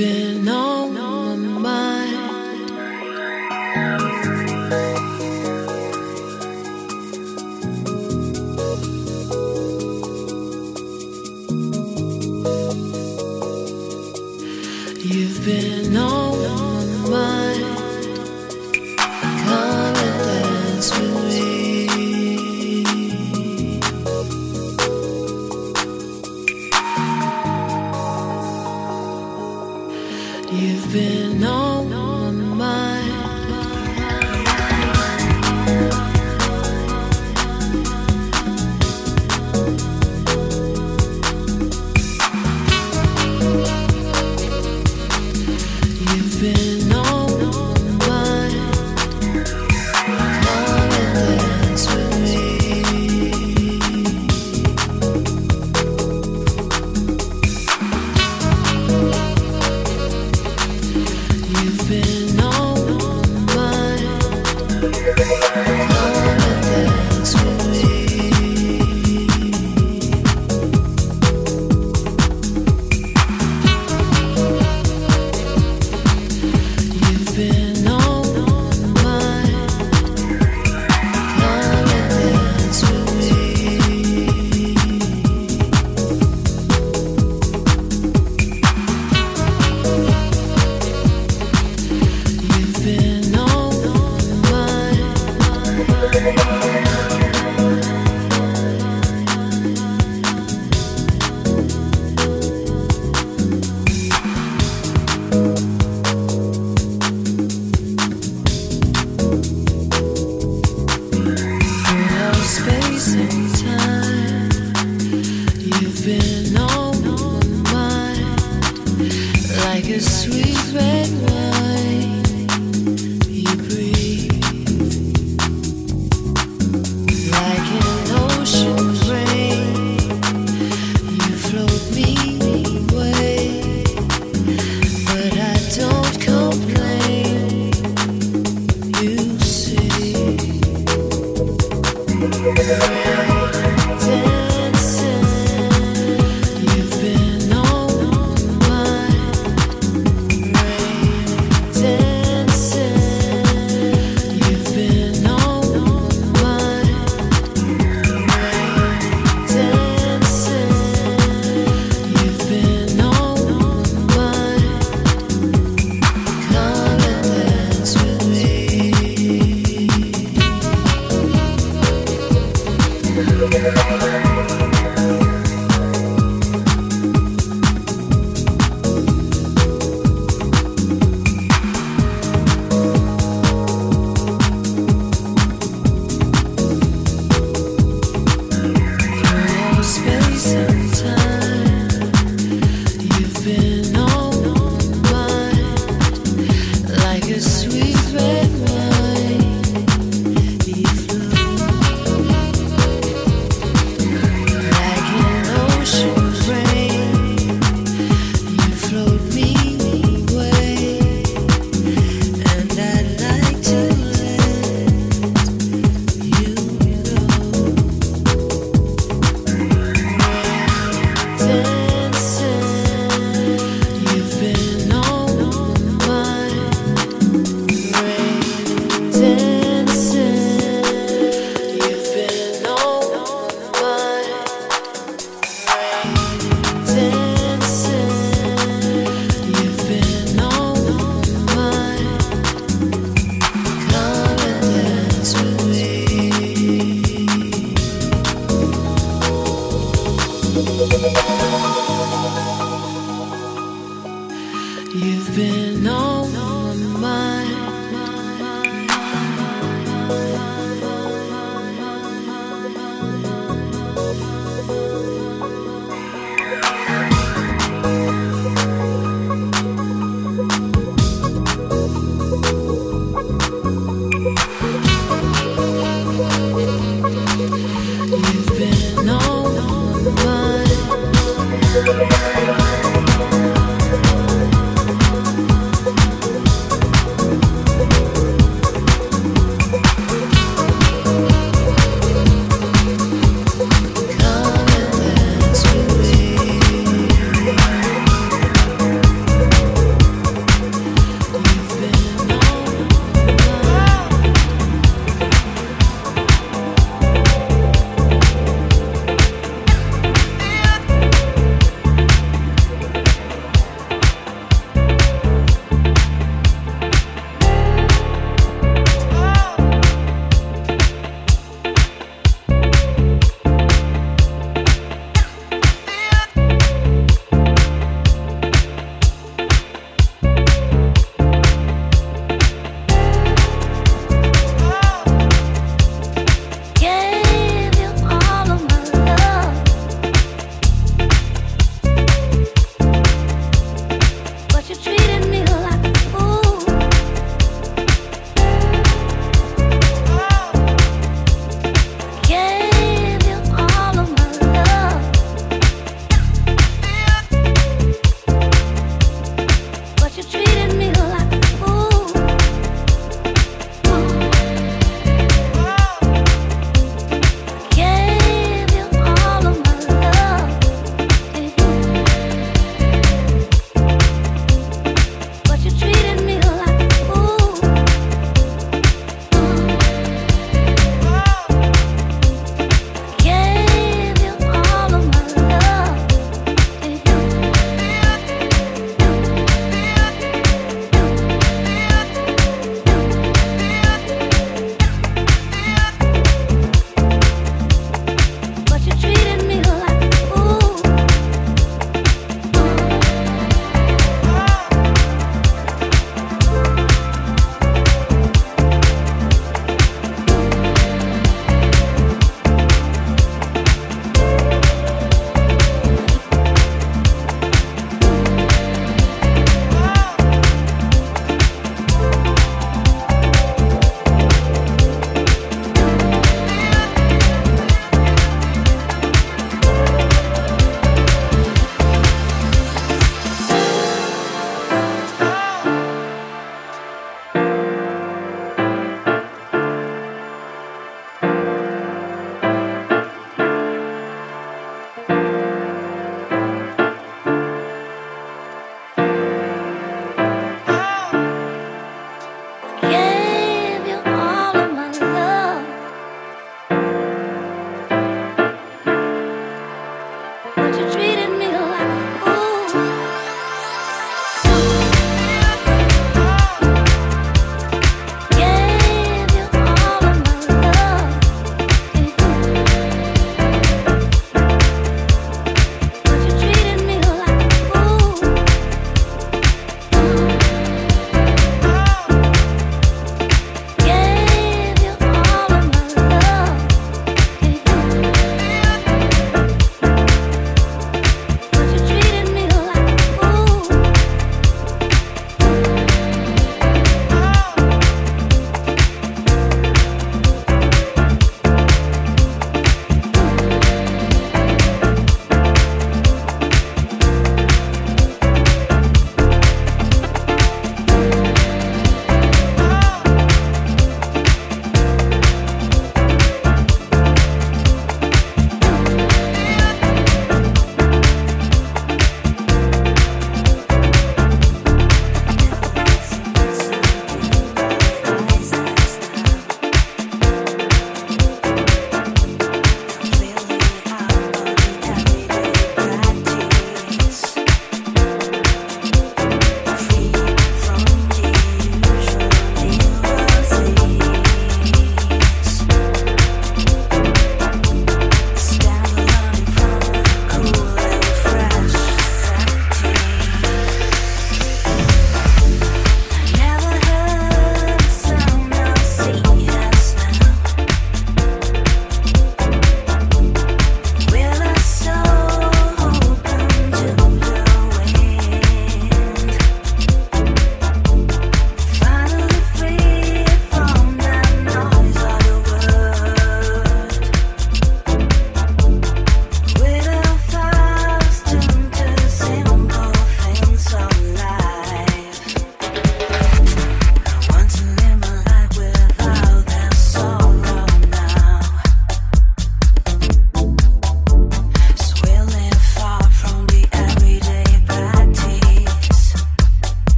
been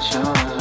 emotions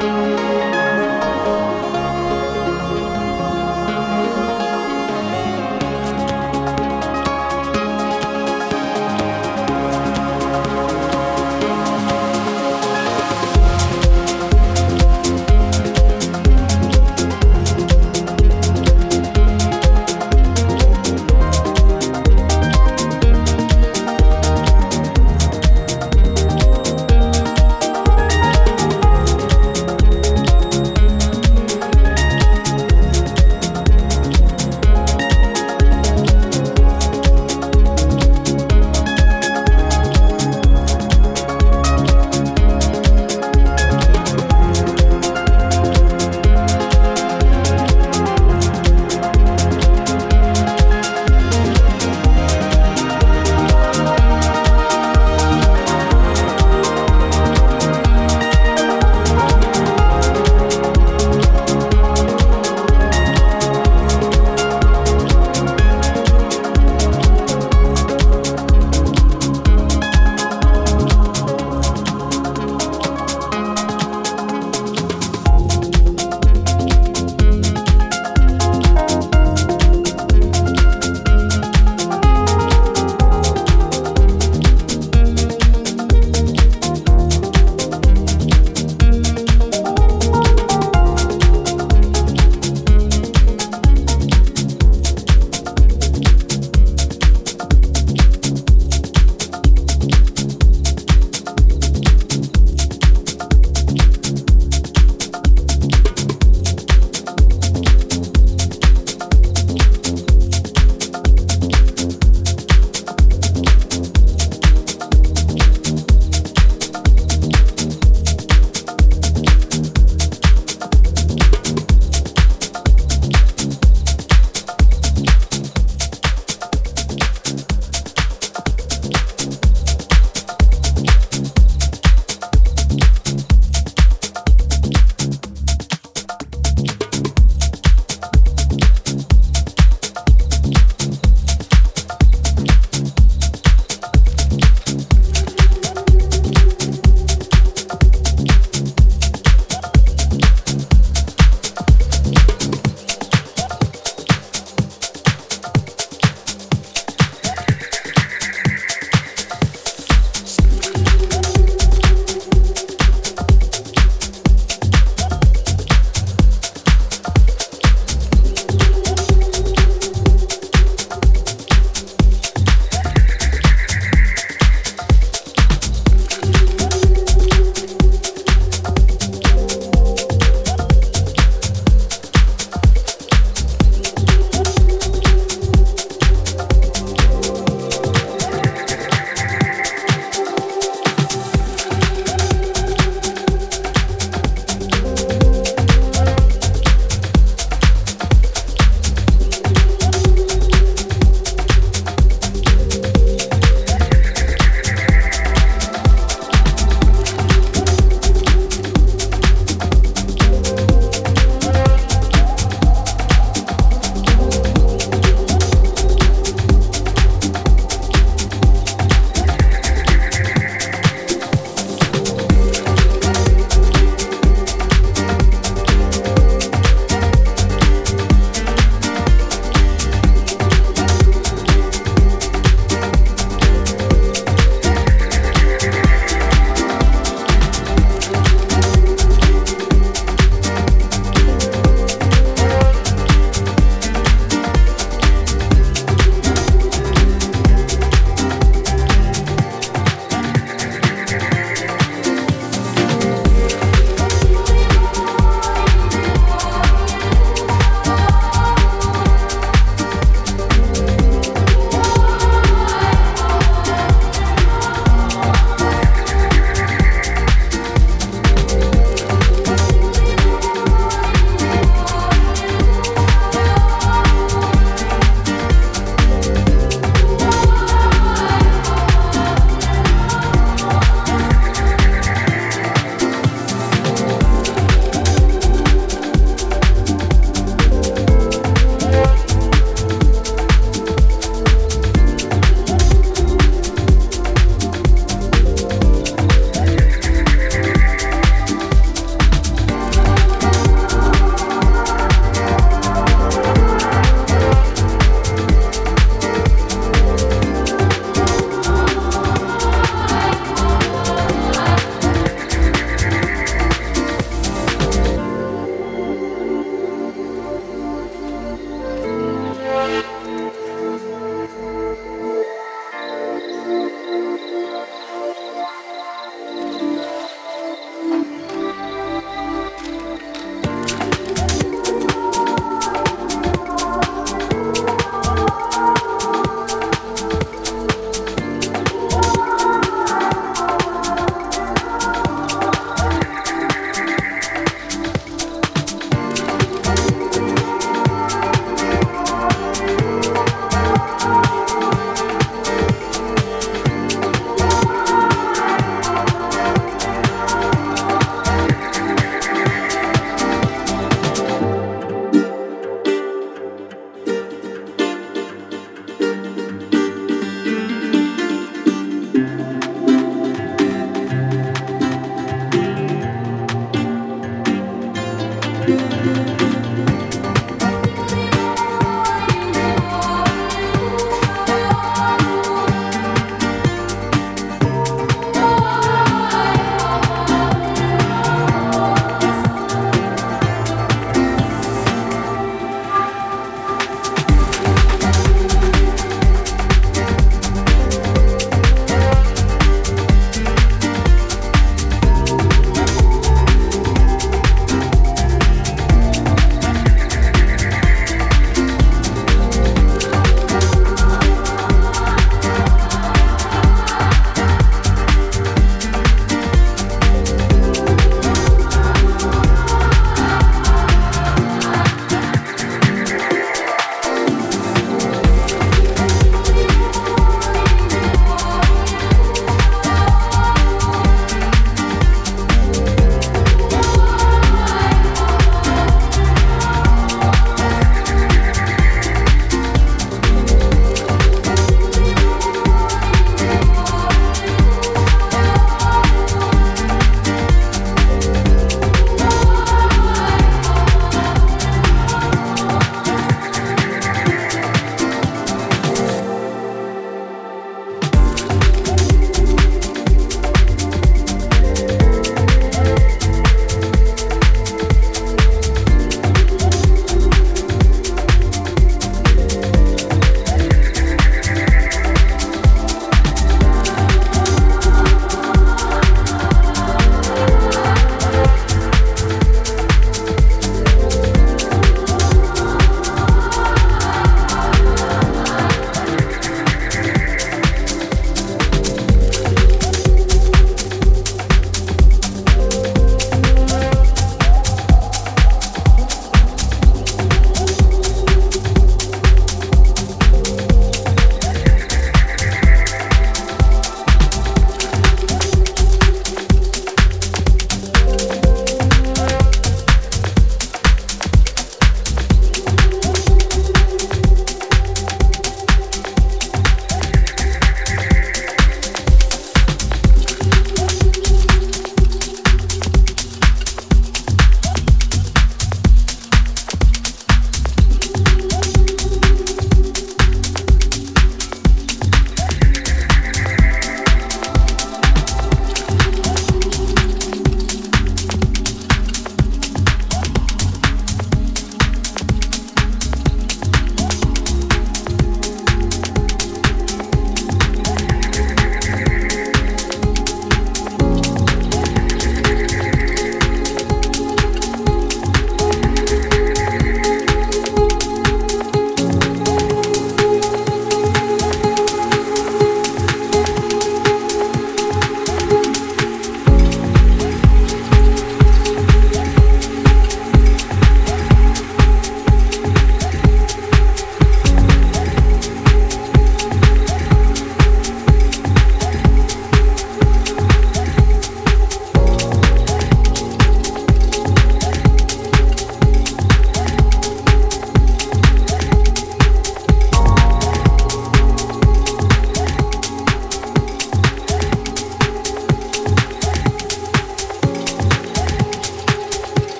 Música